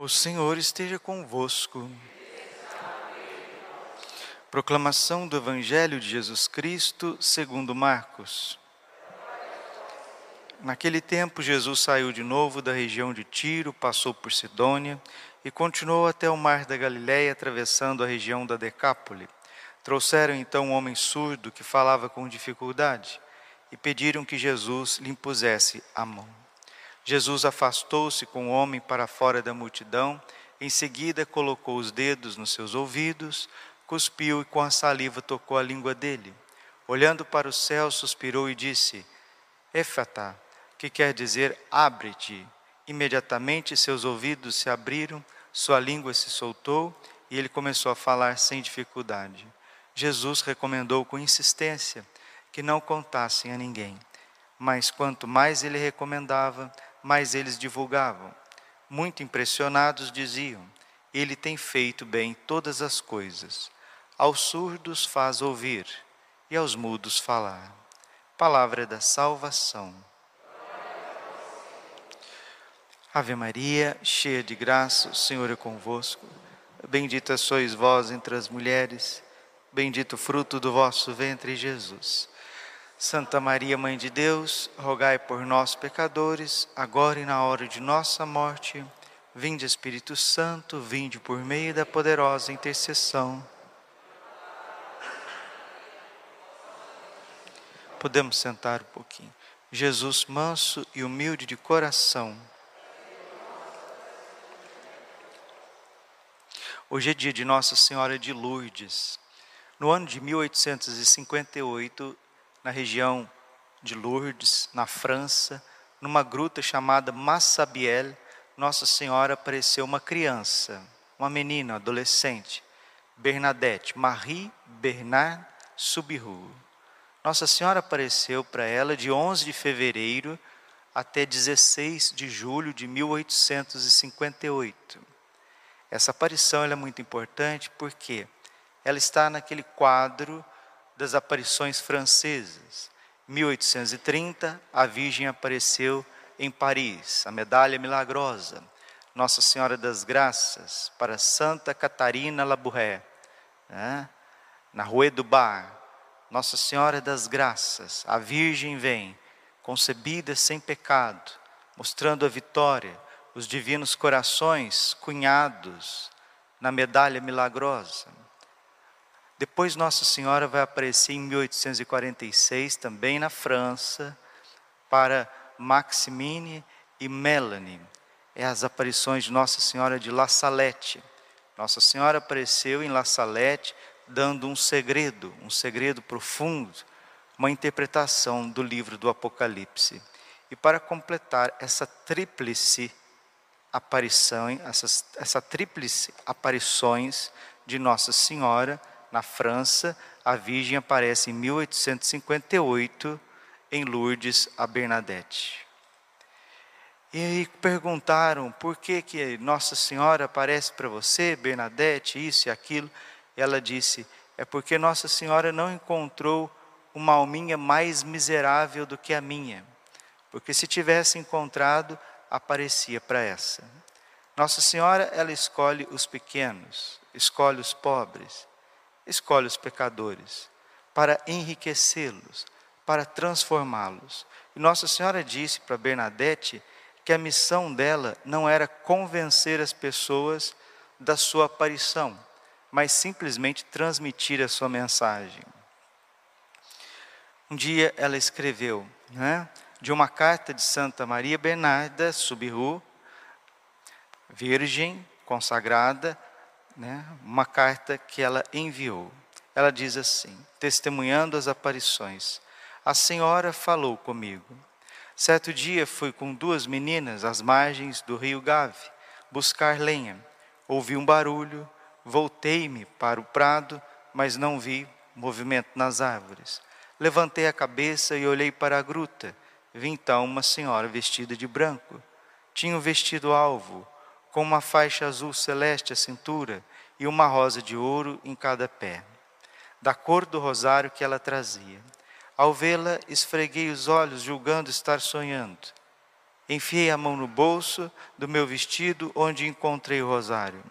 O Senhor esteja convosco. Proclamação do Evangelho de Jesus Cristo, segundo Marcos. Naquele tempo, Jesus saiu de novo da região de Tiro, passou por Sidônia e continuou até o mar da Galiléia, atravessando a região da Decápole. Trouxeram então um homem surdo que falava com dificuldade e pediram que Jesus lhe impusesse a mão. Jesus afastou-se com o homem para fora da multidão, em seguida colocou os dedos nos seus ouvidos, cuspiu e com a saliva tocou a língua dele. Olhando para o céu, suspirou e disse: Éfata, que quer dizer abre-te. Imediatamente seus ouvidos se abriram, sua língua se soltou e ele começou a falar sem dificuldade. Jesus recomendou com insistência que não contassem a ninguém. Mas quanto mais ele recomendava, mas eles divulgavam. Muito impressionados diziam: Ele tem feito bem todas as coisas. Aos surdos faz ouvir e aos mudos falar. Palavra da salvação. Ave Maria, cheia de graça, o Senhor é convosco. Bendita sois vós entre as mulheres, bendito o fruto do vosso ventre, Jesus. Santa Maria, Mãe de Deus, rogai por nós, pecadores, agora e na hora de nossa morte. Vinde, Espírito Santo, vinde por meio da poderosa intercessão. Podemos sentar um pouquinho. Jesus, manso e humilde de coração. Hoje é dia de Nossa Senhora de Lourdes. No ano de 1858, na região de Lourdes, na França, numa gruta chamada Massabielle, Nossa Senhora apareceu uma criança, uma menina, adolescente, Bernadette, Marie Bernard Subiru. Nossa Senhora apareceu para ela de 11 de fevereiro até 16 de julho de 1858. Essa aparição é muito importante porque ela está naquele quadro das aparições francesas. 1830, a Virgem apareceu em Paris, a medalha milagrosa, Nossa Senhora das Graças, para Santa Catarina Labouré, né? na Rue do Bar, Nossa Senhora das Graças, a Virgem vem, concebida sem pecado, mostrando a vitória, os divinos corações cunhados na medalha milagrosa. Depois Nossa Senhora vai aparecer em 1846 também na França para Maximine e Melanie. É as aparições de Nossa Senhora de La Salette. Nossa Senhora apareceu em La Salette dando um segredo, um segredo profundo, uma interpretação do livro do Apocalipse. E para completar essa tríplice aparição, essas, essa tríplice aparições de Nossa Senhora, na França, a Virgem aparece em 1858 em Lourdes a Bernadette. E aí perguntaram por que, que Nossa Senhora aparece para você, Bernadette, isso e aquilo. Ela disse: é porque Nossa Senhora não encontrou uma alminha mais miserável do que a minha. Porque se tivesse encontrado, aparecia para essa. Nossa Senhora, ela escolhe os pequenos, escolhe os pobres, escolhe os pecadores para enriquecê-los, para transformá-los. E Nossa Senhora disse para Bernadette que a missão dela não era convencer as pessoas da sua aparição, mas simplesmente transmitir a sua mensagem. Um dia ela escreveu, né, de uma carta de Santa Maria Bernarda Subiru, virgem consagrada, né, uma carta que ela enviou. Ela diz assim, testemunhando as aparições: A Senhora falou comigo. Certo dia fui com duas meninas às margens do rio Gave buscar lenha. Ouvi um barulho, voltei-me para o prado, mas não vi movimento nas árvores. Levantei a cabeça e olhei para a gruta. Vi então uma senhora vestida de branco. Tinha um vestido alvo, com uma faixa azul celeste à cintura e uma rosa de ouro em cada pé, da cor do rosário que ela trazia. Ao vê-la, esfreguei os olhos, julgando estar sonhando. Enfiei a mão no bolso do meu vestido, onde encontrei o rosário.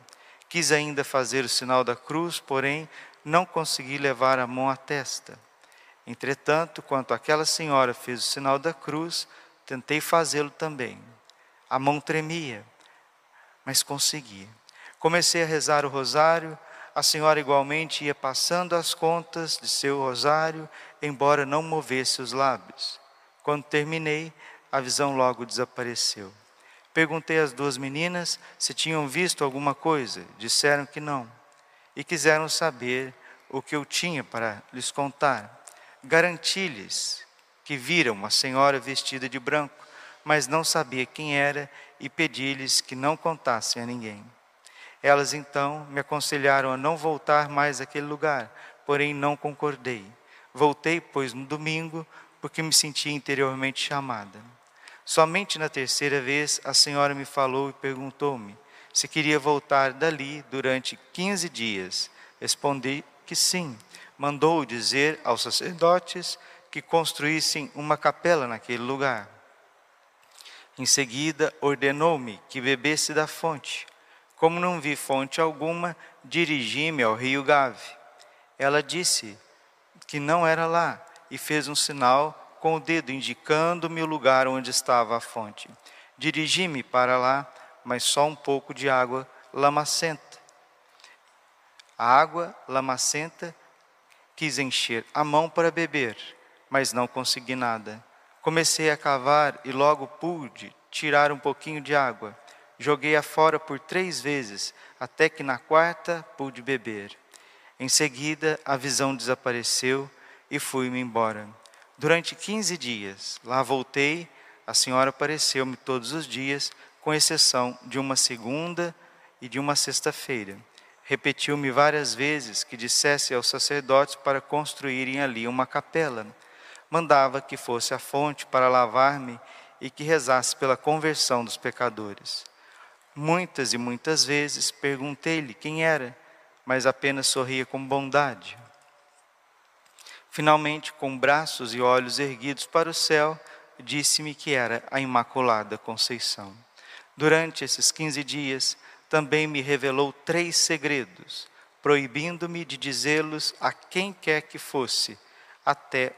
Quis ainda fazer o sinal da cruz, porém não consegui levar a mão à testa. Entretanto, quando aquela senhora fez o sinal da cruz, tentei fazê-lo também. A mão tremia, mas consegui. Comecei a rezar o rosário, a senhora igualmente ia passando as contas de seu rosário, embora não movesse os lábios. Quando terminei, a visão logo desapareceu. Perguntei às duas meninas se tinham visto alguma coisa. Disseram que não. E quiseram saber o que eu tinha para lhes contar. Garanti-lhes que viram a senhora vestida de branco, mas não sabia quem era e pedi-lhes que não contassem a ninguém. Elas então me aconselharam a não voltar mais àquele lugar, porém não concordei. Voltei, pois, no domingo, porque me sentia interiormente chamada. Somente na terceira vez a senhora me falou e perguntou-me se queria voltar dali durante 15 dias. Respondi que sim. Mandou dizer aos sacerdotes que construíssem uma capela naquele lugar. Em seguida, ordenou-me que bebesse da fonte. Como não vi fonte alguma, dirigi-me ao rio Gave. Ela disse que não era lá e fez um sinal com o dedo indicando-me o lugar onde estava a fonte. Dirigi-me para lá, mas só um pouco de água lamacenta. A água lamacenta quis encher a mão para beber, mas não consegui nada. Comecei a cavar e logo pude tirar um pouquinho de água. Joguei-a fora por três vezes, até que na quarta pude beber. Em seguida, a visão desapareceu e fui-me embora. Durante 15 dias, lá voltei, a senhora apareceu-me todos os dias, com exceção de uma segunda e de uma sexta-feira. Repetiu-me várias vezes que dissesse aos sacerdotes para construírem ali uma capela. Mandava que fosse a fonte para lavar-me e que rezasse pela conversão dos pecadores. Muitas e muitas vezes perguntei-lhe quem era, mas apenas sorria com bondade. Finalmente, com braços e olhos erguidos para o céu, disse-me que era a Imaculada Conceição. Durante esses 15 dias, também me revelou três segredos, proibindo-me de dizê-los a quem quer que fosse. Até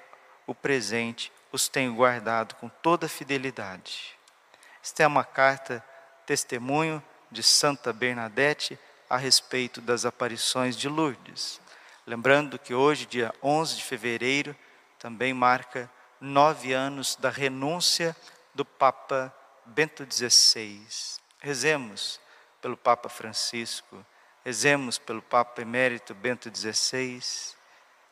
o presente os tenho guardado com toda fidelidade. Esta é uma carta testemunho de Santa Bernadette a respeito das aparições de Lourdes. Lembrando que hoje, dia 11 de fevereiro, também marca nove anos da renúncia do Papa Bento XVI. Rezemos pelo Papa Francisco, rezemos pelo Papa Emérito Bento XVI.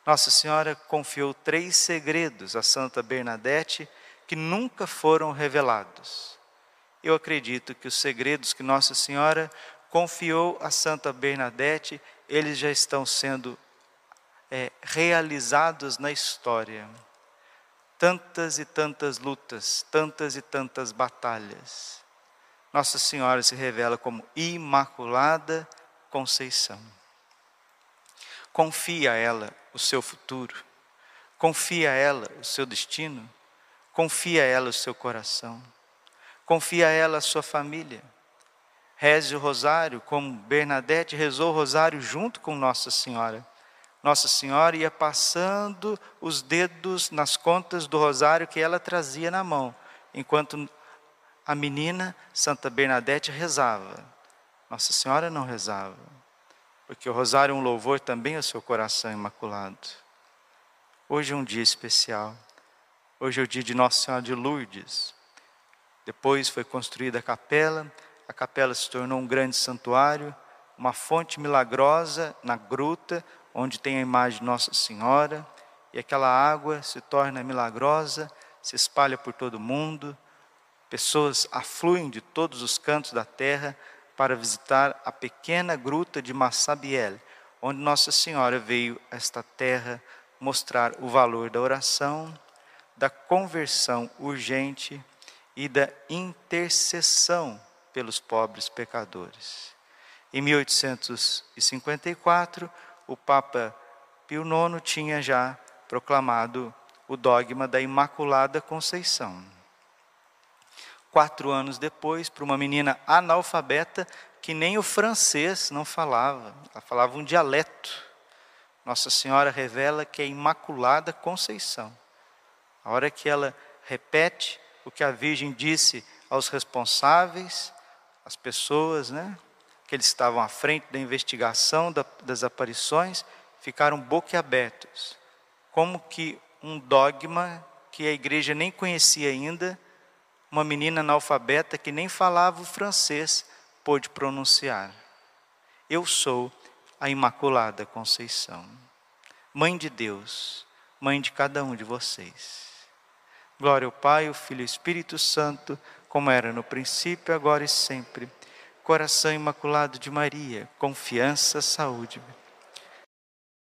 Nossa Senhora confiou três segredos a Santa Bernadette que nunca foram revelados. Eu acredito que os segredos que Nossa Senhora confiou a Santa Bernadette, eles já estão sendo é, realizados na história. Tantas e tantas lutas, tantas e tantas batalhas. Nossa Senhora se revela como Imaculada Conceição. Confia a ela o seu futuro, confia a ela o seu destino, confia a ela o seu coração, confia a ela a sua família. Reze o rosário como Bernadette rezou o rosário junto com Nossa Senhora. Nossa Senhora ia passando os dedos nas contas do rosário que ela trazia na mão, enquanto a menina Santa Bernadette rezava. Nossa Senhora não rezava, porque o rosário é um louvor também ao seu coração imaculado. Hoje é um dia especial. Hoje é o dia de Nossa Senhora de Lourdes. Depois foi construída a capela, a capela se tornou um grande santuário, uma fonte milagrosa na gruta, onde tem a imagem de Nossa Senhora, e aquela água se torna milagrosa, se espalha por todo o mundo. Pessoas afluem de todos os cantos da terra para visitar a pequena gruta de Massabiel, onde Nossa Senhora veio a esta terra mostrar o valor da oração, da conversão urgente e da intercessão pelos pobres pecadores. Em 1854, o Papa Pio IX tinha já proclamado o dogma da Imaculada Conceição. Quatro anos depois, para uma menina analfabeta que nem o francês não falava, ela falava um dialeto. Nossa Senhora revela que é Imaculada Conceição. A hora que ela repete o que a Virgem disse aos responsáveis, as pessoas, né, que eles estavam à frente da investigação das aparições, ficaram boquiabertos. Como que um dogma que a igreja nem conhecia ainda, uma menina analfabeta que nem falava o francês pôde pronunciar. Eu sou a Imaculada Conceição, Mãe de Deus, Mãe de cada um de vocês. Glória ao Pai, ao Filho e ao Espírito Santo, como era no princípio, agora e sempre. Coração Imaculado de Maria, confiança, saúde